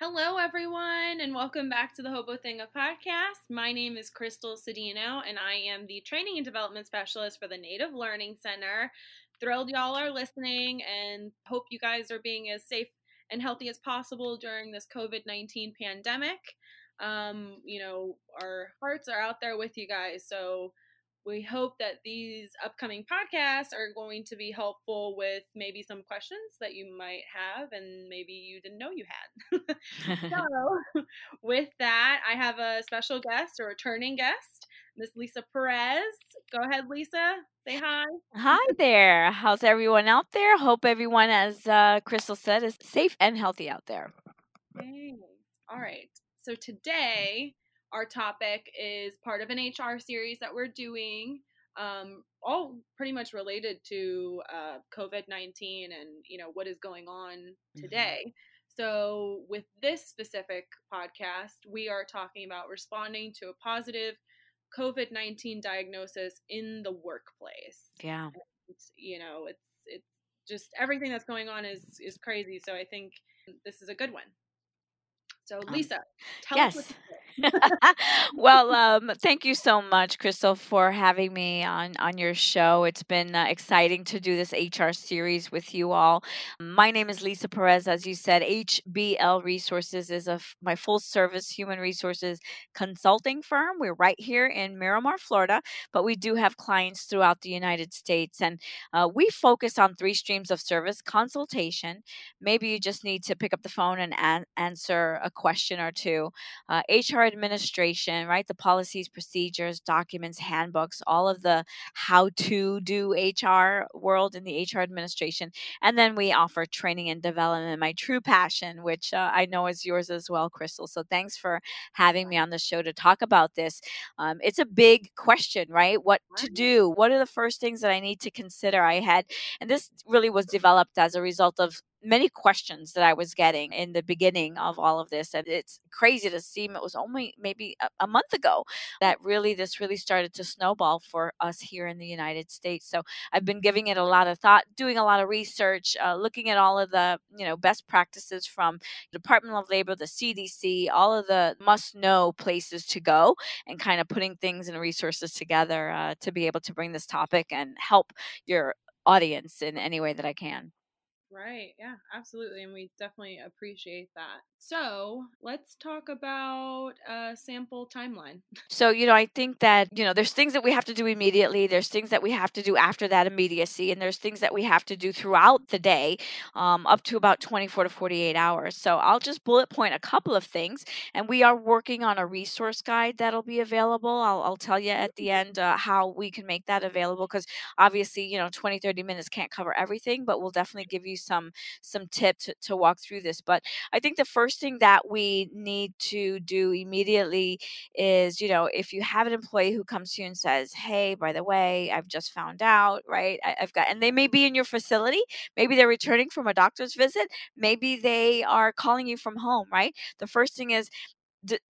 Hello, everyone, and welcome back to the Hobo Thinga podcast. My name is Krystal Cedeno, and I am the Training and Development Specialist for the Native Learning Center. Thrilled y'all are listening, and hope you guys are being as safe and healthy as possible during this COVID 19 pandemic. Um, you know, our hearts are out there with you guys, so we hope that these upcoming podcasts are going to be helpful with maybe some questions that you might have and maybe you didn't know you had. so, with that, I have a special guest, or a returning guest, Miss Lisa Perez. Go ahead, Lisa. Say hi. Hi there. How's everyone out there? Hope everyone, as uh, Krystal said, is safe and healthy out there. Thanks. All right. So, today, our topic is part of an HR series that we're doing, um, all pretty much related to uh, COVID nineteen and you know what is going on mm-hmm. today. Mm-hmm. So, with this specific podcast, we are talking about responding to a positive COVID nineteen diagnosis in the workplace. Yeah, and, you know, it's it's just everything that's going on is is crazy. So, I think this is a good one. So, um, Lisa, tell yes. us well, um, thank you so much, Krystal, for having me on on your show. It's been uh, exciting to do this HR series with you all. My name is Lisa Perez, as you said. HBL Resources is a my full service human resources consulting firm. We're right here in Miramar, Florida, but we do have clients throughout the United States, and uh, we focus on three streams of service: consultation. Maybe you just need to pick up the phone and an- answer a question or two. Uh, HR administration, right? The policies, procedures, documents, handbooks, all of the how to do HR world in the HR administration. And then we offer training and development, my true passion, which uh, I know is yours as well, Krystal. So thanks for having me on the show to talk about this. Um, it's a big question, right? What to do? What are the first things that I need to consider? I had, and this really was developed as a result of many questions that I was getting in the beginning of all of this. And it's crazy to see it was only maybe a, a, month ago that really this really started to snowball for us here in the United States. So I've been giving it a lot of thought, doing a lot of research, uh, looking at all of the, you know, best practices from the Department of Labor, the CDC, all of the must know places to go and kind of putting things and resources together uh, to be able to bring this topic and help your audience in any way that I can. Right. Yeah, absolutely. And we definitely appreciate that. So let's talk about a sample timeline. So, you know, I think that, you know, there's things that we have to do immediately, there's things that we have to do after that immediacy, and there's things that we have to do throughout the day, um, up to about 24 to 48 hours. So I'll just bullet point a couple of things. And we are working on a resource guide that'll be available. I'll, I'll tell you at the end uh, how we can make that available because obviously, you know, 20, 30 minutes can't cover everything, but we'll definitely give you some some tips to, to walk through this. But I think the first thing that we need to do immediately is, you know, if you have an employee who comes to you and says, "Hey, by the way, I've just found out, right? I, I've got," and they may be in your facility, maybe they're returning from a doctor's visit, maybe they are calling you from home, right? The first thing is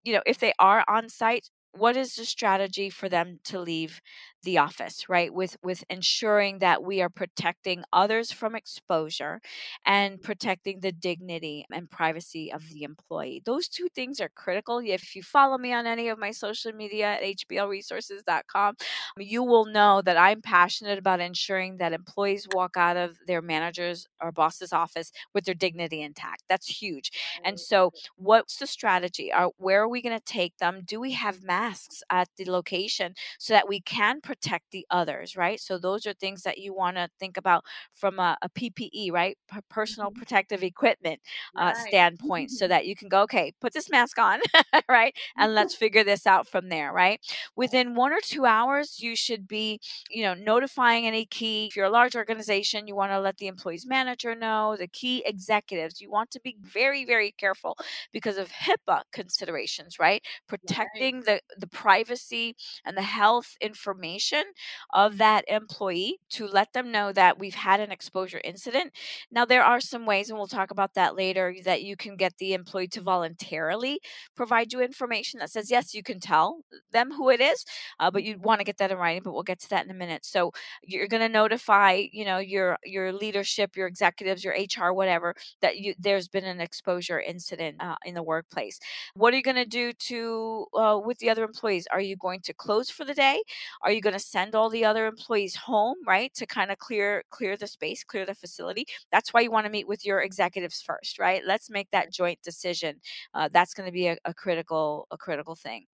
you know if they are on site what is the strategy for them to leave the office right? With with ensuring that we are protecting others from exposure and protecting the dignity and privacy of the employee. Those two things are critical. If you follow me on any of my social media at hblresources.com you will know that i'm passionate about ensuring that employees walk out of their managers or boss's office with their dignity intact. That's huge. And so what's the strategy? Are where are we going to take them? Do we have masks at the location so that we can protect the others, right? So those are things that you want to think about from a, a PPE, right? P- personal mm-hmm. protective equipment uh, right. standpoint, so that you can go, okay, put this mask on, right? And let's figure this out from there, right? Within one or two hours, you should be, you know, notifying any key. If you're a large organization, you want to let the employee's manager know, the key executives. You want to be very, very careful because of HIPAA considerations, right? Protecting right. the the privacy and the health information of that employee to let them know that we've had an exposure incident. Now, there are some ways, and we'll talk about that later, that you can get the employee to voluntarily provide you information that says, yes, you can tell them who it is, uh, but you want to get that in writing, but we'll get to that in a minute. So you're going to notify, you know, your your leadership, your executives, your HR, whatever, that you there's been an exposure incident uh, in the workplace. What are you going to do to uh, with the other employees? Are you going to close for the day? Are you going to send all the other employees home, right, to kind of clear clear the space, clear the facility? That's why you want to meet with your executives first, right? Let's make that joint decision. Uh, that's going to be a, a critical a critical thing.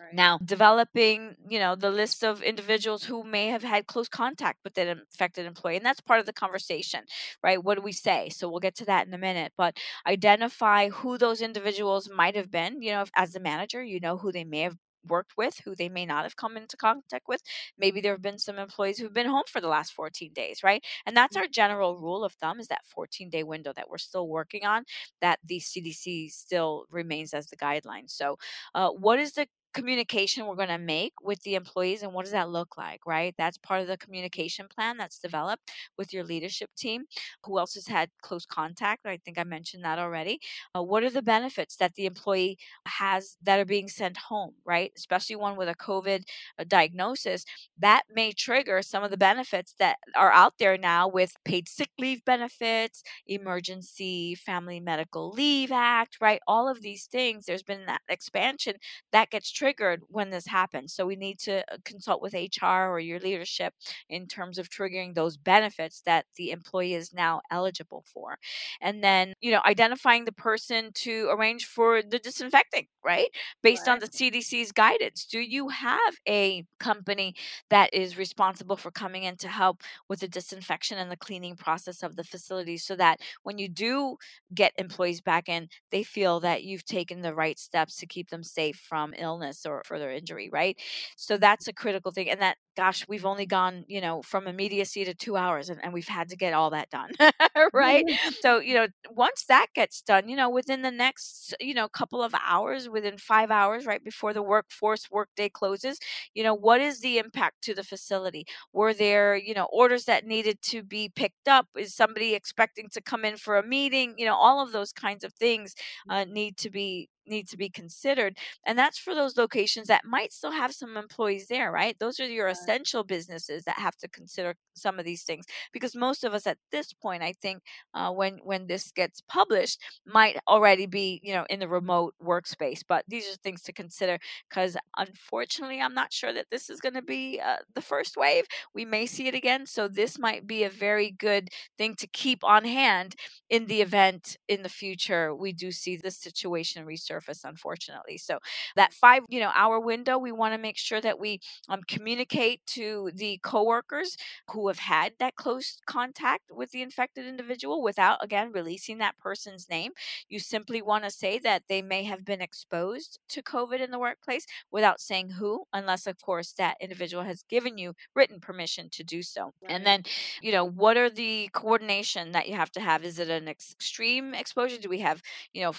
Right. Now, developing, you know, the list of individuals who may have had close contact with an infected employee, and that's part of the conversation, right? What do we say? So we'll get to that in a minute, but identify who those individuals might have been. You know, if, as the manager, you know who they may have worked with who they may not have come into contact with. Maybe there have been some employees who've been home for the last 14 days, right? And that's our general rule of thumb is that 14 day window that we're still working on, that the CDC still remains as the guideline. So, uh, what is the communication we're going to make with the employees and what does that look like right? That's part of the communication plan that's developed with your leadership team. Who else has had close contact? I think i mentioned that already. Uh, what are the benefits that the employee has that are being sent home right? Especially one with a covid uh, diagnosis that may trigger some of the benefits that are out there now with paid sick leave benefits emergency family medical leave act right? All of these things there's been that expansion that gets triggered triggered when this happens. So we need to uh, consult with HR or your leadership in terms of triggering those benefits that the employee is now eligible for. And then, you know, identifying the person to arrange for the disinfecting, right? Based right. on the CDC's guidance. Do you have a company that is responsible for coming in to help with the disinfection and the cleaning process of the facility so that when you do get employees back in, they feel that you've taken the right steps to keep them safe from illness illness or further injury, right? So that's a critical thing. And that, gosh, we've only gone, you know, from immediacy to two hours and, and we've had to get all that done, right? so, you know, once that gets done, you know, within the next, you know, couple of hours, within five hours, right before the workforce workday closes, you know, what is the impact to the facility? Were there, you know, orders that needed to be picked up? Is somebody expecting to come in for a meeting? You know, all of those kinds of things uh, need to be need to be considered and that's for those locations that might still have some employees there right? Those are your essential businesses that have to consider some of these things because most of us at this point i think uh, when when this gets published might already be you know in the remote workspace but these are things to consider because unfortunately i'm not sure that this is going to be uh, the first wave. We may see it again so this might be a very good thing to keep on hand in the event in the future we do see this situation research surface unfortunately. So that five you know hour window we want to make sure that we um, communicate to the coworkers who have had that close contact with the infected individual without again releasing that person's name. You simply want to say that they may have been exposed to covid in the workplace without saying who unless of course that individual has given you written permission to do so. Right. and then you know what are the coordination that you have to have? Is it an extreme exposure? Do we have you know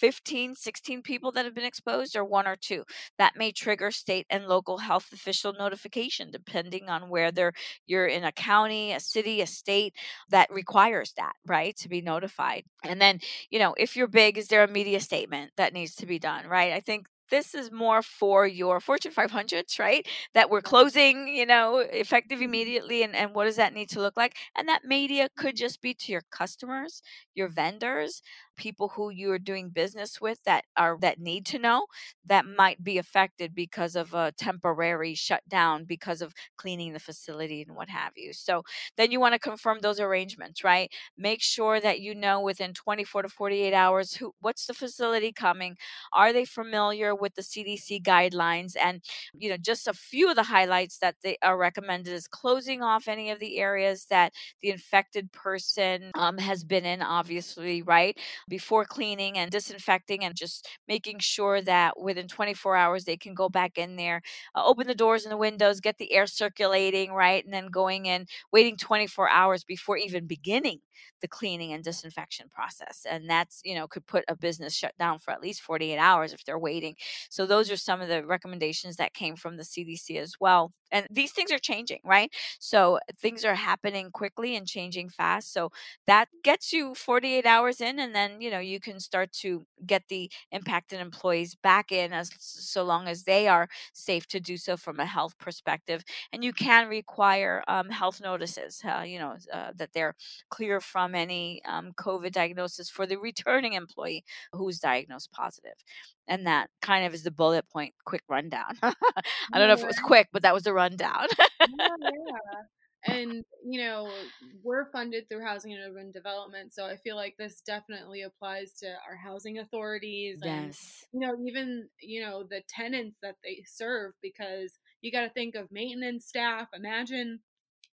15, 16 people that have been exposed or one or two. That may trigger state and local health official notification, depending on whether you're in a county, a city, a state that requires that, right, to be notified. And then, you know, if you're big, is there a media statement that needs to be done, right? I think this is more for your Fortune 500s, right? That we're closing, you know, effective mm-hmm. immediately. And, and what does that need to look like? And that media could just be to your customers, your vendors, people who you are doing business with that are that need to know that might be affected because of a temporary shutdown because of cleaning the facility and what have you. So then you want to confirm those arrangements, right? Make sure that you know within 24 to 48 hours who what's the facility coming? Are they familiar with the CDC guidelines? And you know, just a few of the highlights that they are recommended is closing off any of the areas that the infected person um, has been in, obviously, right? Before cleaning and disinfecting and just making sure that within 24 hours they can go back in there, uh, open the doors and the windows, get the air circulating, right? And then going in, waiting 24 hours before even beginning the cleaning and disinfection process. And that's, you know, could put a business shut down for at least 48 hours if they're waiting. So those are some of the recommendations that came from the CDC as well. And these things are changing, right? So things are happening quickly and changing fast. So that gets you 48 hours in and then, you know, you can start to get the impacted employees back in as so long as they are safe to do so from a health perspective. And you can require um, health notices, uh, you know, uh, that they're clear from any um, COVID diagnosis for the returning employee who's diagnosed positive. And that kind of is the bullet point quick rundown. I don't know if it was quick, but that was the rundown. yeah, yeah. And, you know, we're funded through Housing and Urban Development. So I feel like this definitely applies to our housing authorities and, yes. you know, even, you know, the tenants that they serve because you got to think of maintenance staff. Imagine,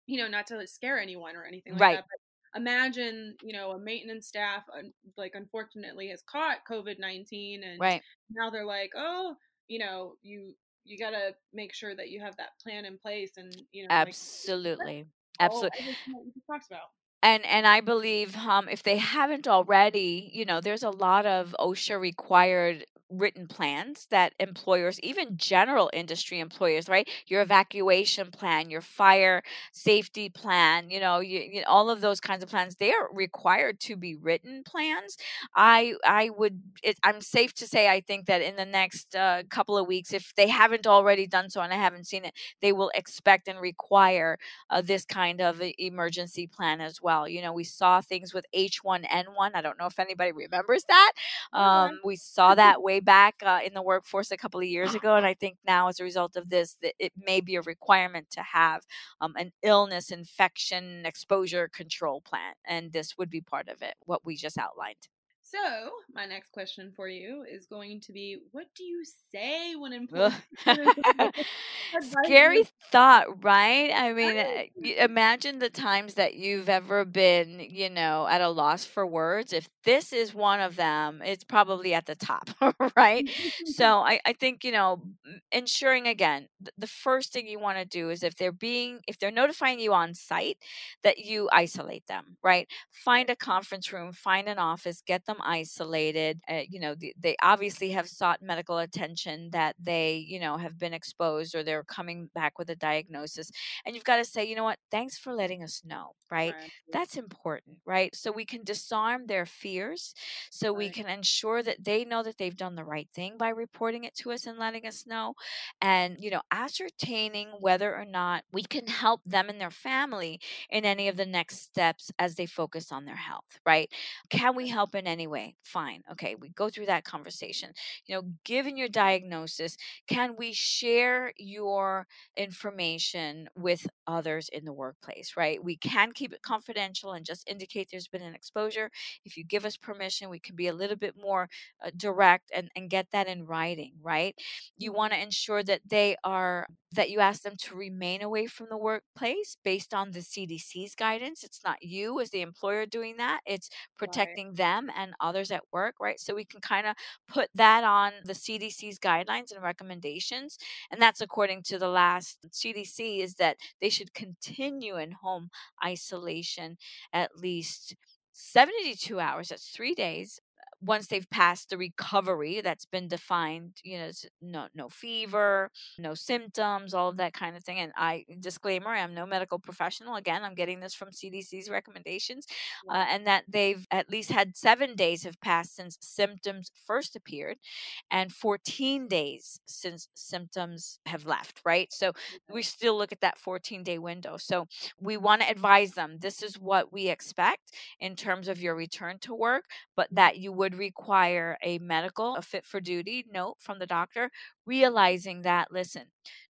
you know, not to scare anyone or anything like Right. that, imagine, you know, a maintenance staff, like, unfortunately has caught COVID 19 and Right. now they're like, oh, you know, you you got to make sure that you have that plan in place and you know, Absolutely. all Absolutely. talked about. And and I believe um, if they haven't already, you know, there's a lot of OSHA required written plans that employers, even general industry employers, right? Your evacuation plan, your fire safety plan, you know, you, you all of those kinds of plans, they are required to be written plans. I I would it, I'm safe to say I think that in the next uh, couple of weeks, if they haven't already done so and I haven't seen it, they will expect and require uh, this kind of emergency plan as well. You know, we saw things with H1N1. I don't know if anybody remembers that. Um, we saw that way back uh, in the workforce a couple of years ago, and I think now, as a result of this, that it may be a requirement to have um, an illness, infection, exposure control plan, and this would be part of it. What we just outlined. So, my next question for you is going to be what do you say when employees Scary thought, right? I mean, uh, imagine the times that you've ever been, you know, at a loss for words. If this is one of them, it's probably at the top, right? So I, I think, you know, ensuring again, the first thing you want to do is if they're being, if they're notifying you on site, that you isolate them, right? Find a conference room, find an office, get them isolated. Uh, you know, the, they obviously have sought medical attention that they, you know, have been exposed or they're coming back with a diagnosis. And you've got to say, you know what, thanks for letting us know, right? Right. That's important, right? So we can disarm their fears, so we can ensure that they know that they've done the right thing by reporting it to us and letting us know. And, you know, ascertaining whether or not we can help them and their family in any of the next steps as they focus on their health, right? Can we help in any way? Fine. Okay, we go through that conversation. You know, given your diagnosis, can we share your information with others in the workplace, right? We can keep it confidential and just indicate there's been an exposure. If you give us permission, we can be a little bit more uh, direct and, and get that in writing, right? You want to ensure that they are, that you ask them to remain away from the workplace based on the CDC's guidance. It's not you as the employer doing that, it's protecting them and others at work, right? So we can kind of put that on the CDC's guidelines and recommendations. And that's according to the last CDC is that they should continue in home isolation at least 72 hours. That's three days. Once they've passed the recovery that's been defined, you know, no no fever, no symptoms, all of that kind of thing. And I disclaimer, I'm no medical professional. Again, I'm getting this from CDC's recommendations, uh, and that they've at least had seven days have passed since symptoms first appeared, and 14 days since symptoms have left. Right, so we still look at that 14 day window. So we want to advise them this is what we expect in terms of your return to work, but that you would require a medical, a fit for duty note from the doctor, realizing that, listen,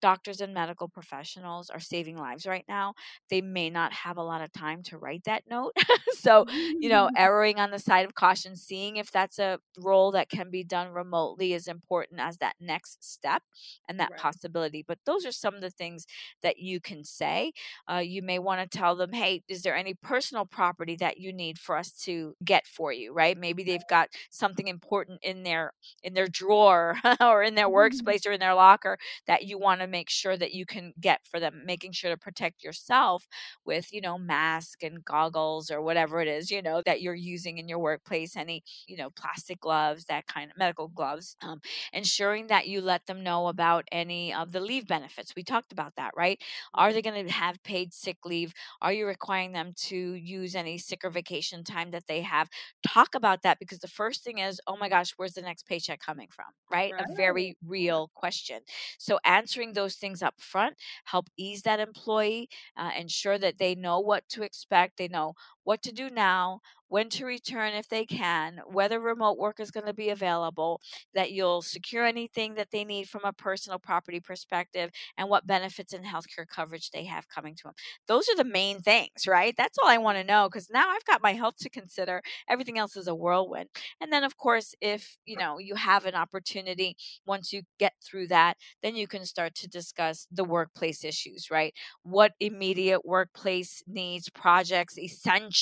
doctors and medical professionals are saving lives right now, they may not have a lot of time to write that note. so, you know, erring on the side of caution, seeing if that's a role that can be done remotely is important as that next step and that right. possibility. But those are some of the things that you can say. Uh, you may want to tell them, hey, is there any personal property that you need for us to get for you, right? Maybe they've got something important in their in their drawer or in their mm-hmm. workspace or in their locker that you want to make sure that you can get for them, making sure to protect yourself with, you know, mask and goggles or whatever it is, you know, that you're using in your workplace, any, you know, plastic gloves, that kind of medical gloves, um, ensuring that you let them know about any of the leave benefits. We talked about that, right? Are they going to have paid sick leave? Are you requiring them to use any sick or vacation time that they have? Talk about that because the first thing is, oh my gosh, where's the next paycheck coming from? Right? right. A very real question. So answering those things up front help ease that employee, uh, ensure that they know what to expect. They know what to do now, when to return if they can, whether remote work is going to be available, that you'll secure anything that they need from a personal property perspective, and what benefits and healthcare coverage they have coming to them. Those are the main things, right? That's all I want to know because now I've got my health to consider. Everything else is a whirlwind. And then, of course, if you know you have an opportunity once you get through that, then you can start to discuss the workplace issues, right? What immediate workplace needs, projects, essential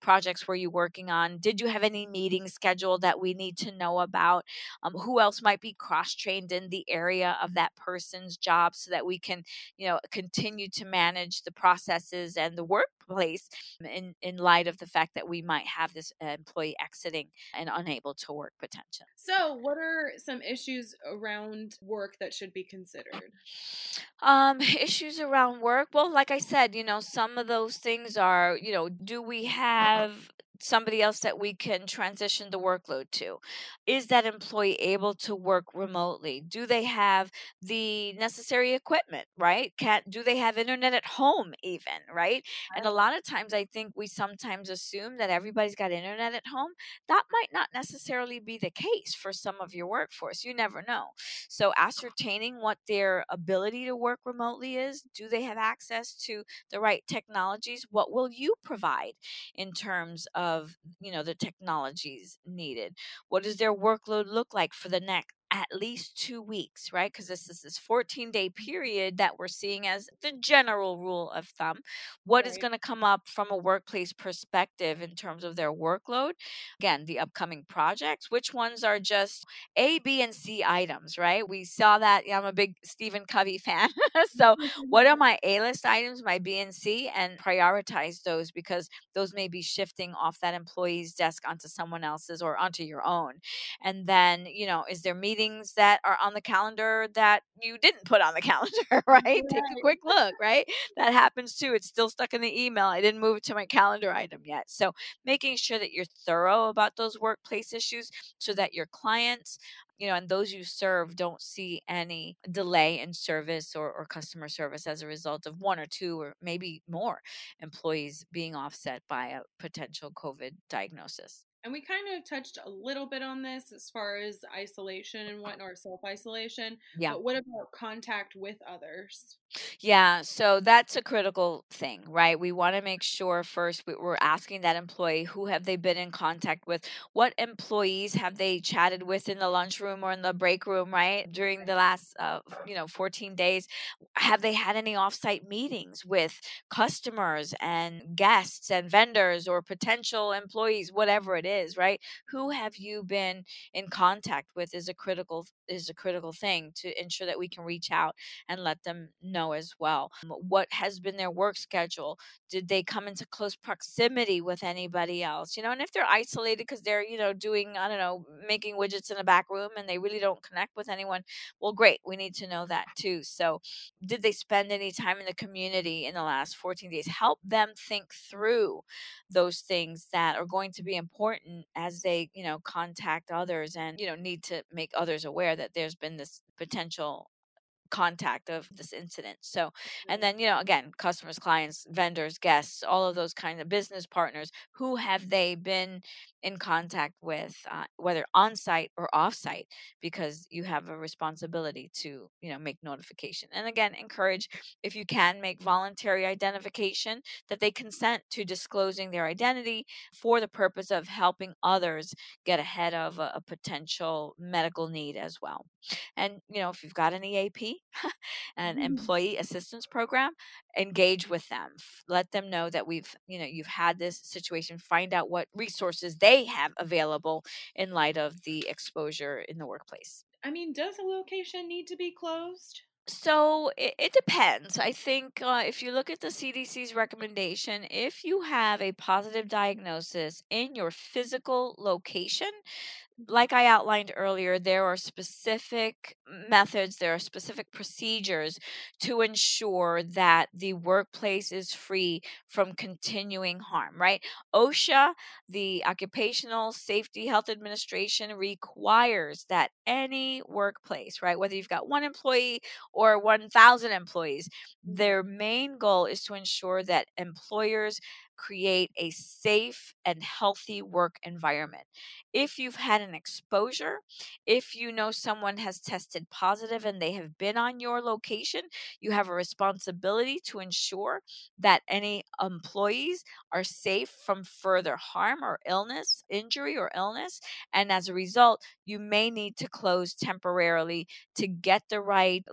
projects were you working on? Did you have any meetings scheduled that we need to know about? Um, who else might be cross trained in the area of that person's job so that we can, you know, continue to manage the processes and the workplace um, in, in light of the fact that we might have this uh, employee exiting and unable to work potentially. So, what are some issues around work that should be considered? Um, issues around work. Well, like I said, you know, some of those things are, you know, do we uh-huh. have somebody else that we can transition the workload to? Is that employee able to work remotely? Do they have the necessary equipment, right? Can do they have internet at home even, right? And a lot of times I think we sometimes assume that everybody's got internet at home. That might not necessarily be the case for some of your workforce. You never know. So uh-huh. ascertaining what their ability to work remotely is, do they have access to the right technologies? What will you provide in terms of of you know the technologies needed? What does their workload look like for the next at least two weeks, right? Because this is this 14 day period that we're seeing as the general rule of thumb. What right. is going to come up from a workplace perspective in terms of their workload? Again, the upcoming projects, which ones are just A, B, and C items, right? We saw that. Yeah, I'm a big Stephen Covey fan. so, what are my A list items, my B and C, and prioritize those because those may be shifting off that employee's desk onto someone else's or onto your own. And then, you know, is there meeting meetings that are on the calendar that you didn't put on the calendar, right? right? Take a quick look, right? That happens too. It's still stuck in the email. I didn't move it to my calendar item yet. So making sure that you're thorough about those workplace issues so that your clients you know, and those you serve don't see any delay in service or, or customer service as a result of one or two or maybe more employees being offset by a potential COVID diagnosis. And we kind of touched a little bit on this as far as isolation and uh-huh. whatnot, or self isolation. Yeah. But what about contact with others? Yeah, so that's a critical thing, right? We want to make sure first we- we're asking that employee who have they been in contact with? What employees have they chatted with in the lunchroom or in the break room, right? During the last, uh, you know, 14 days. Have they had any offsite meetings with customers and guests and vendors or potential employees, whatever it is, right? Who have you been in contact with is a critical is a critical thing to ensure that we can reach out and let them know as well. Um, what has been their work schedule? Did they come into close proximity with anybody else? You know, and if they're isolated because they're, you know, doing, I don't know, making widgets in a back room and they really don't connect with anyone, well, great. We need to know that too. So, did they spend any time in the community in the last 14 days? Help them think through those things that are going to be important as they, you know, contact others and, you know, need to make others aware that there's been this potential contact of this incident. So, and mm-hmm. then, you know, again, customers, clients, vendors, guests, all of those kinds of business partners, who have mm-hmm. they been in contact with uh, whether on site or off site because you have a responsibility to you know make notification and again encourage if you can make voluntary identification that they consent to disclosing their identity for the purpose of helping others get ahead of a, a potential medical need as well and you know if you've got an eap an Mhm. employee assistance program engage with them let them know that we've you know you've had this situation find out what resources they have available in light of the exposure in the workplace I mean, does a location need to be closed? so it, it depends. I think uh, if you look at the CDC's recommendation, if you have a positive diagnosis in your physical location, like I outlined earlier, there are specific methods, there are specific procedures to ensure that the workplace is free from continuing harm, right? OSHA, the Occupational Safety Health Administration, requires that any workplace, right, whether you've got one employee or 1,000 employees, their main goal is to ensure that employers create a safe and healthy work environment. If you've had an exposure, if you know someone has tested positive and they have been on your location, you have a responsibility to ensure that any employees are safe from further harm or illness, injury or illness. And as a result, you may need to close temporarily to get the right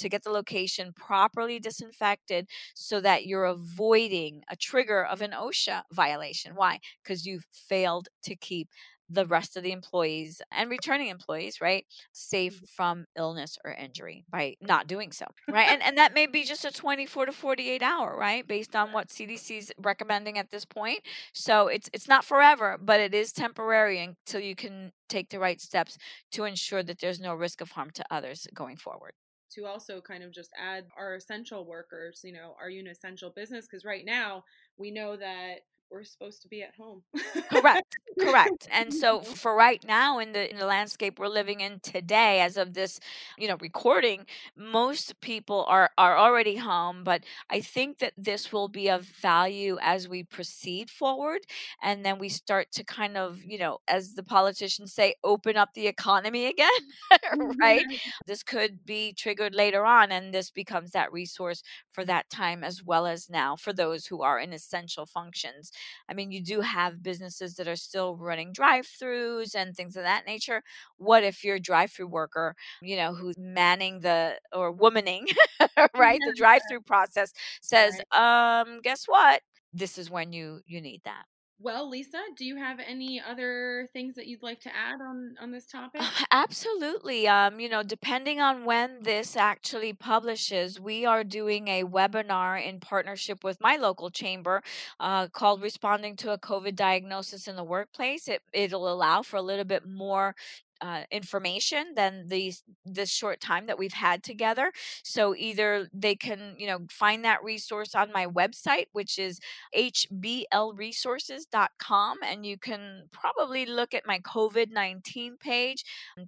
to get the location properly disinfected so that you're avoiding a trigger of an OSHA violation. Why? Because you've failed to keep the rest of the employees and returning employees, right, safe mm-hmm. from illness or injury by not doing so, right? and and that may be just a 24 to 48 hour, right, based on what CDC is recommending at this point. So it's it's not forever, but it is temporary until you can take the right steps to ensure that there's no risk of harm to others going forward. To also kind of just add our essential workers, you know, are you an essential business? Because right now we know that we're supposed to be at home. Correct. Correct. And so for right now in the in the landscape we're living in today as of this, you know, recording, most people are are already home, but I think that this will be of value as we proceed forward and then we start to kind of, you know, as the politicians say, open up the economy again, right? Mm-hmm. This could be triggered later on and this becomes that resource for that time as well as now for those who are in essential functions. I mean, you do have businesses that are still running drive-throughs and things of that nature. What if your drive-through worker, you know, who's manning the or womaning, right, the drive-through process says, um, guess what? This is when you you need that. Well, Lisa, do you have any other things that you'd like to add on on this topic? Absolutely. Um, you know, depending on when this actually publishes, we are doing a webinar in partnership with my local chamber uh, called Responding to a COVID Diagnosis in the Workplace. It, it'll allow for a little bit more uh, information than these this short time that we've had together. So either they can, you know, find that resource on my website, which is hblresources.com, and you can probably look at my COVID 19 page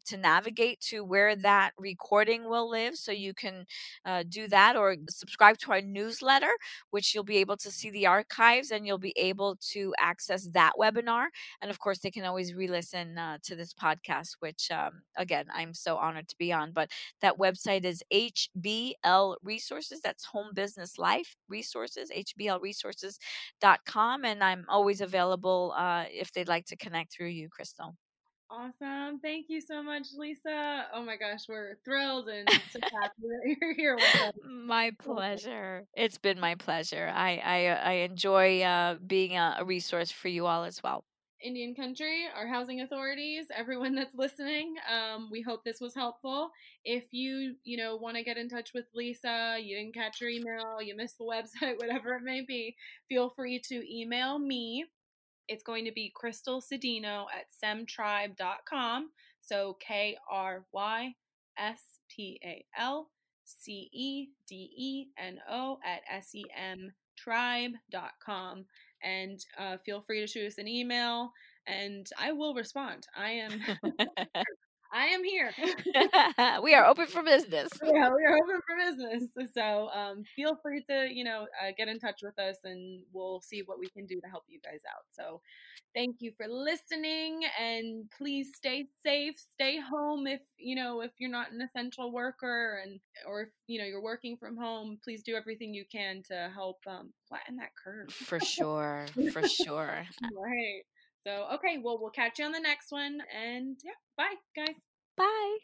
to navigate to where that recording will live. So you can uh, do that or subscribe to our newsletter, which you'll be able to see the archives and you'll be able to access that webinar. And of course, they can always re listen uh, to this podcast which um, again i'm so honored to be on but that website is hbl resources that's home business life resources hblresources.com and i'm always available uh, if they'd like to connect through you crystal Awesome. Thank you so much, Lisa. Oh my gosh, we're thrilled and so happy that you're here with us. my pleasure it's been my pleasure i i, I enjoy uh, being a, a resource for you all as well Indian country, our housing authorities, everyone that's listening. Um, we hope this was helpful. If you, you know, want to get in touch with Lisa, you didn't catch her email, you missed the website, whatever it may be, feel free to email me. It's going to be Krystal Cedeno at semtribe.com. So K R Y S T A L C E D E N O at S E M tribe.com and uh, feel free to shoot us an email and I will respond. I am I am here. we are open for business. yeah, we are open for business. So um, feel free to, you know, uh, get in touch with us and we'll see what we can do to help you guys out. So thank you for listening and please stay safe, stay home if, you know, if you're not an essential worker and, or if, you know, you're working from home, please do everything you can to help um, flatten that curve. For sure. For sure. right. So, okay, well, we'll catch you on the next one. And yeah, bye, guys. Bye.